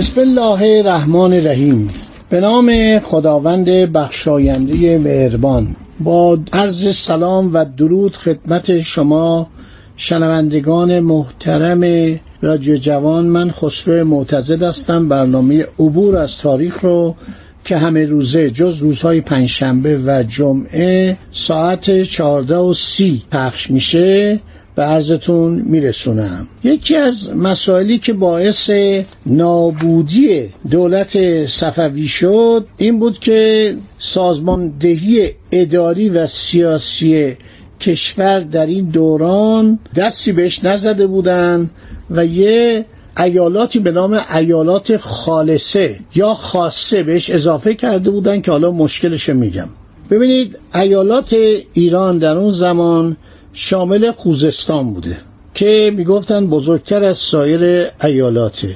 بسم الله الرحمن الرحیم. به نام خداوند بخشاینده مهربان. با عرض سلام و درود خدمت شما شنوندگان محترم رادیو جوان من خسرو معتزد هستم. برنامه عبور از تاریخ رو که همه روزه جز روزهای پنجشنبه و جمعه ساعت چهارده و سی پخش میشه. به عرضتون میرسونم. یکی از مسائلی که باعث نابودی دولت صفوی شد این بود که سازماندهی اداری و سیاسی کشور در این دوران دستی بهش نزده بودن و یه ایالاتی به نام ایالات خالصه یا خاصه بهش اضافه کرده بودن که حالا مشکلشو میگم. ببینید ایالات ایران در اون زمان شامل خوزستان بوده که می‌گفتن بزرگتر از سایر ایالاته.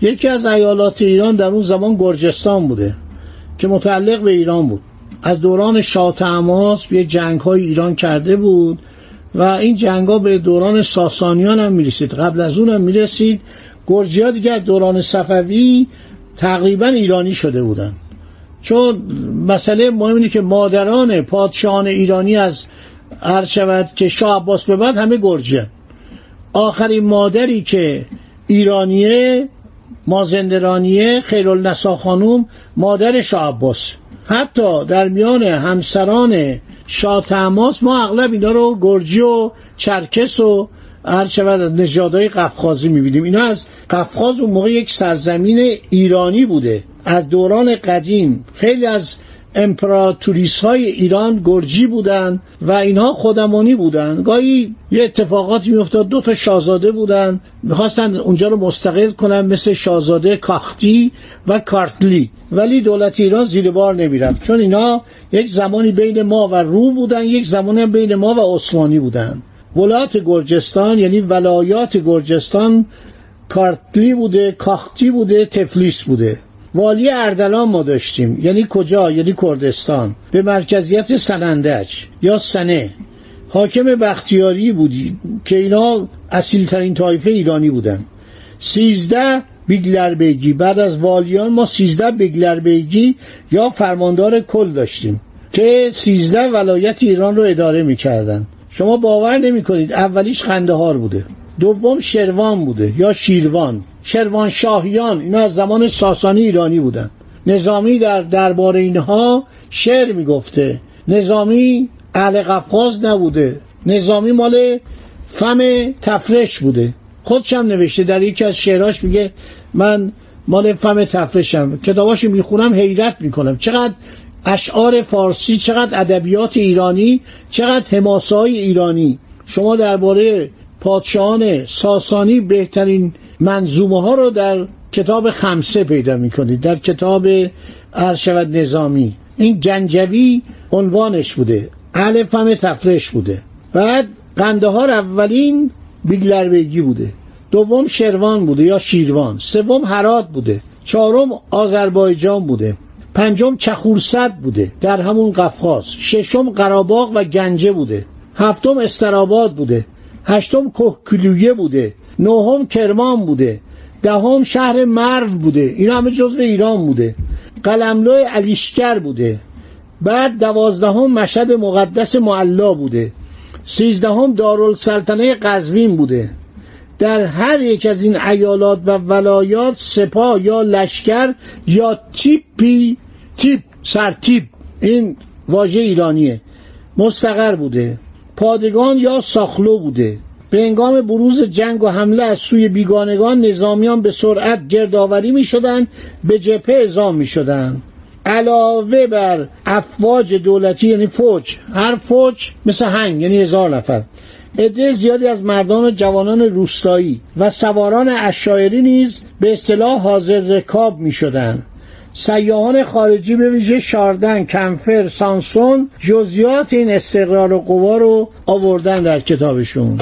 یکی از ایالات ایران در اون زمان گرجستان بوده که متعلق به ایران بود. از دوران شاه تماس یه جنگ های ایران کرده بود و این جنگ ها به دوران ساسانیان هم می‌رسید. قبل از اون هم می‌رسید. گرجی ها دیگه دوران صفوی تقریبا ایرانی شده بودن. چون مسئله مهم اینه که مادران پادشاهان ایرانی از عرض شود که شاه عباس به بعد همه گرجه. آخرین مادری که ایرانیه مازندرانیه خیرالنسا خانوم مادر شاه عباس. حتی در میان همسران شاه تماس ما اغلب اینا رو گرجی و چرکس و هر شود از نژادهای قفقازی می‌بینیم. اینا از قفقاز اون موقع یک سرزمین ایرانی بوده. از دوران قدیم خیلی از امپراتوریس های ایران گرجی بودن و اینها خودمانی بودن. گاهی یه اتفاقاتی میافتاد دو تا شاهزاده بودن می‌خواستن اونجا رو مستقل کنن مثل شاهزاده کاختی و کارتلی. ولی دولت ایران زیر بار نمی‌رفت. چون اینا یک زمانی بین ما و روم بودن یک زمانی بین ما و عثمانی بودن. ولایت گرجستان یعنی ولایات گرجستان کارتلی بوده کاختی بوده تفلیس بوده. والی اردلان ما داشتیم. یعنی کجا؟ یعنی کردستان. به مرکزیت سنندج یا سنه. حاکم بختیاری بودی که اینا اصیلترین طایفه ایرانی بودن. سیزده بیگلر بیگی بعد از والیان ما سیزده بیگلر بیگی یا فرماندار کل داشتیم که سیزده ولایت ایران رو اداره می‌کردن. شما باور نمی کنید اولیش قندهار بوده. دوم شروان بوده یا شیروان. شروان شاهیان اینا از زمان ساسانی ایرانی بودن. نظامی در درباره اینها شعر می‌گفته. نظامی اهل قفقاز نبوده. نظامی مال فم تفرش بوده. خودشم نوشته در یکی از شعراش میگه من مال فم تفرشم. کتاباشو می‌خونم حیرت می‌کنم. چقدر اشعار فارسی چقدر ادبیات ایرانی چقدر حماسای ایرانی. شما درباره پادشاهان ساسانی بهترین منظومه ها رو در کتاب خمسه پیدا می‌کنید در کتاب ارشود نظامی. این جنجوی عنوانش بوده اهل فم تفرش بوده. بعد قندهار اولین بیگلربیگی بوده. دوم شروان بوده یا شیروان. سوم هرات بوده. چهارم آذربایجان بوده. پنجم چخورسد بوده. در همون قفقاز. ششم قراباغ و گنجه بوده. هفتم استراباد بوده. هشتم کهکلویه بوده. نهم کرمان بوده. دهم شهر مرو بوده. این همه جزو ایران بوده. قلملو علیشکر بوده. بعد دوازدهم مشهد مقدس معلا بوده. سیزدهم دارالسلطنه قزوین بوده. در هر یک از این ایالات و ولایات سپاه یا لشکر یا تیپی تیپ سرتیپ. این واژه ایرانیه. مستقر بوده. پادگان یا ساخلو بوده. به انگام بروز جنگ و حمله از سوی بیگانگان نظامیان به سرعت گردآوری می شدن به جبهه اعزام می شدن علاوه بر افواج دولتی یعنی فوج. هر فوج مثل هنگ یعنی هزار نفر. عده زیادی از مردان جوانان روستایی و سواران اشایری نیز به اصطلاح حاضر رکاب می شدن. سیاهان خارجی به ویژه شاردن، کنفر، سانسون جزیات این استقرار و قوا رو آوردن در کتابشون.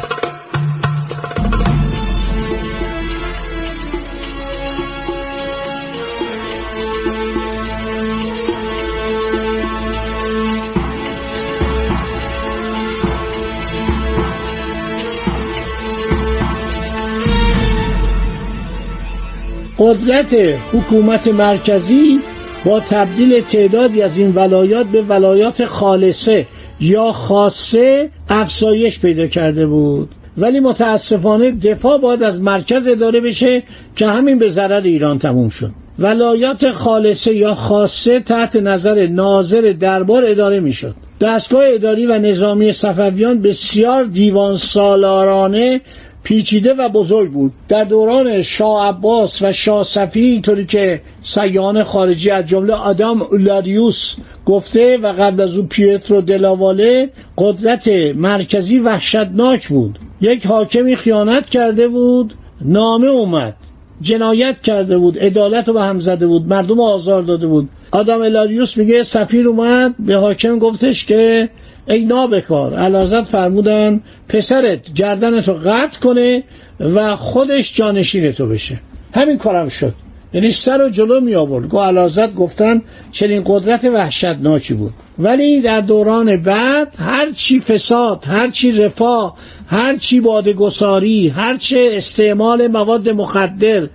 قدرت حکومت مرکزی با تبدیل تعدادی از این ولایات به ولایات خالصه یا خاصه افزایش پیدا کرده بود. ولی متاسفانه دفاع باید از مرکز اداره بشه که همین به ضرر ایران تموم شد. ولایات خالصه یا خاصه تحت نظر ناظر دربار اداره می‌شد. دستگاه اداری و نظامی صفویان بسیار دیوان سالارانه پیچیده و بزرگ بود. در دوران شاه عباس و شاه صفی اینطوری که سیان خارجی از جمله آدام اولاریوس گفته و قبل از او پیترو دلاواله قدرت مرکزی وحشتناک بود. یک حاکمی خیانت کرده بود نامه اومد جنایت کرده بود عدالت رو به هم زده بود مردم آزار داده بود. آدم الاریوس میگه سفیر اومد به حاکم گفتش که ای نابکار علازت فرمودن پسرت گردنتو قطع کنه و خودش جانشین تو بشه. همین کارم شد. یعنی سر و جلو می آورد. گو علازت گفتن چنین قدرت وحشتناکی بود. ولی در دوران بعد هر چی فساد هر چی رفاه هر چی بادگساری هر چه استعمال مواد مخدر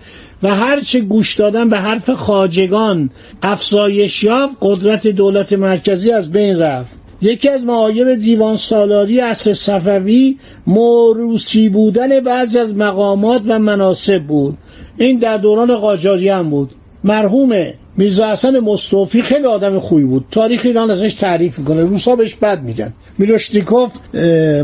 و هر چه گوش دادن به حرف خاجگان افزایش یافت قدرت دولت مرکزی از بین رفت. یکی از معایب دیوان سالاری اصر صفوی موروسی بودن بعضی از مقامات و مناسب بود. این در دوران قاجاری هم بود. مرحوم میرزا حسن مصطفی خیلی آدم خوبی بود. تاریخ ایران ازش تعریف می‌کنه. روسا بهش بد میگن. میلوشنیکوف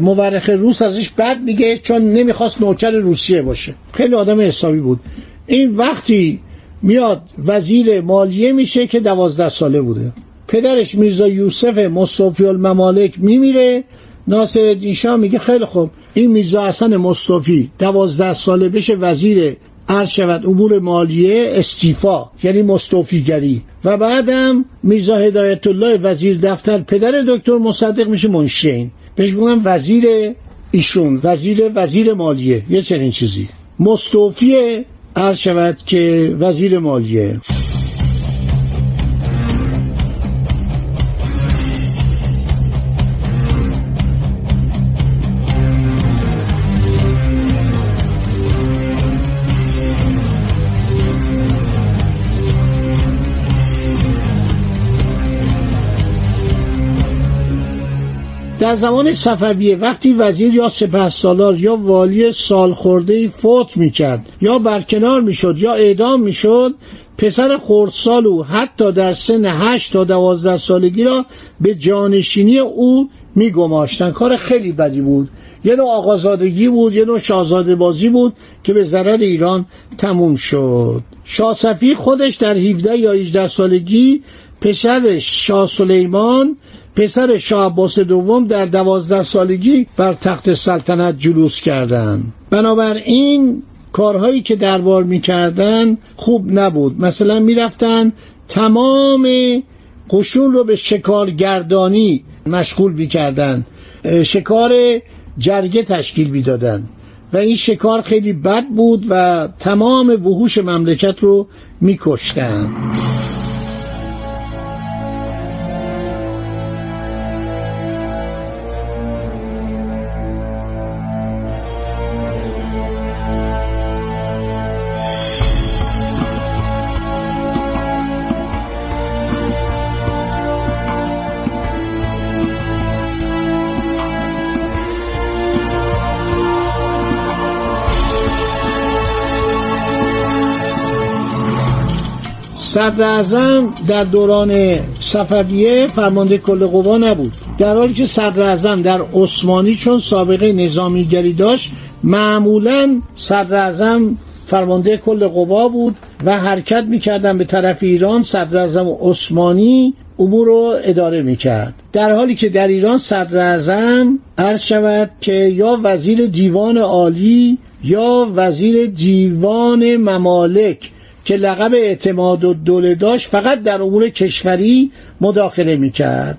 مورخ روس ازش بد میگه چون نمی‌خواست نوکر روسیه باشه. خیلی آدم حسابی بود. این وقتی میاد وزیر مالیه میشه که دوازده ساله بوده. پدرش میرزا یوسف مصطفی الممالک میمیره. ناصر دیشا میگه خیلی خوب. این میرزا حسن مصطفی دوازده ساله بشه وزیر عرض شود امور مالیه استیفا یعنی مستوفیگری و بعدم میرزا هدایت الله وزیر دفتر پدر دکتر مصدق میشه منشین. بهش میگن وزیر ایشون وزیر وزیر مالیه. یه چنین چیزی. مستوفی عرض شود که وزیر مالیه. در زمان صفویه وقتی وزیر یا سپهسالار یا والی سال خورده فوت می‌کرد یا برکنار می‌شد یا اعدام می‌شد پسر خردسالو حتی در سن هشت تا دوازده سالگی را به جانشینی او میگماشتن کار خیلی بدی بود. یه نوع آقازادگی بود یه نوع شاهزاده بازی بود که به ضرر ایران تموم شد. شاه صفی خودش در 17 یا 18 سالگی پسرش شاه سلیمان پسر شاه عباس دوم در دوازده سالگی بر تخت سلطنت جلوس کردند بنابراین کارهایی که دربار می‌کردن خوب نبود. مثلا می‌رفتن تمام قشون رو به شکارگردانی مشغول می‌کردن. شکار جرگه تشکیل می‌دادن. و این شکار خیلی بد بود و تمام وحوش مملکت رو میکشتن. صدر در دوران صفویه فرمانده کل قوا نبود. در حالی که صدر در عثمانی چون سابقه نظامیگری داشت معمولا صدر فرمانده کل قوا بود و حرکت می‌کردن به طرف ایران. صدر عثمانی امور رو اداره می‌کرد. در حالی که در ایران صدر اعظم عرض شود که یا وزیر دیوان عالی یا وزیر دیوان ممالک که لقب اعتماد و دوله داشت فقط در امور کشوری مداخله می‌کرد.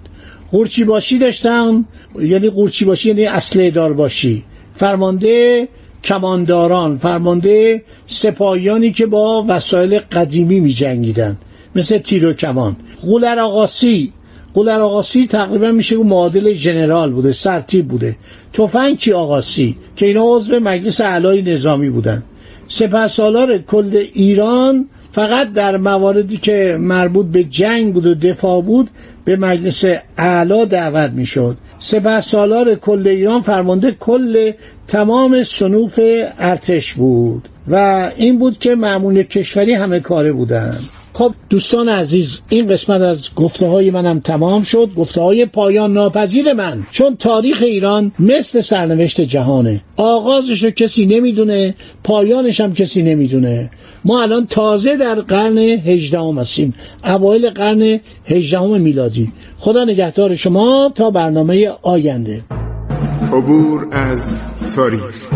قورچی باشی داشتم یعنی قورچی باشی یعنی اصله دار باشی فرمانده کمانداران فرمانده سپاهیانی که با وسایل قدیمی می جنگیدن مثل تیر و کمان. غولر آقاسی غولر آقاسی تقریبا میشه معادل ژنرال بوده سرتیب بوده. تفنگچی آقاسی؟ که اینا عضو مجلس اعلای نظامی بودن. سپه سالار کل ایران فقط در مواردی که مربوط به جنگ بود و دفاع بود به مجلس اعلا دعوت می‌شد. سپه سالار کل ایران فرمانده کل تمام سنوف ارتش بود و این بود که معمول کشوری همه کاره بودند. خب دوستان عزیز این قسمت از گفته های منم تمام شد. گفته های پایان ناپذیر من. چون تاریخ ایران مثل سرنوشت جهانه. آغازش رو کسی نمی‌دونه پایانش هم کسی نمی‌دونه. ما الان تازه در قرن هجدهم هستیم. اوایل قرن هجدهم میلادی. خدا نگهدار شما تا برنامه آینده. عبور از تاریخ.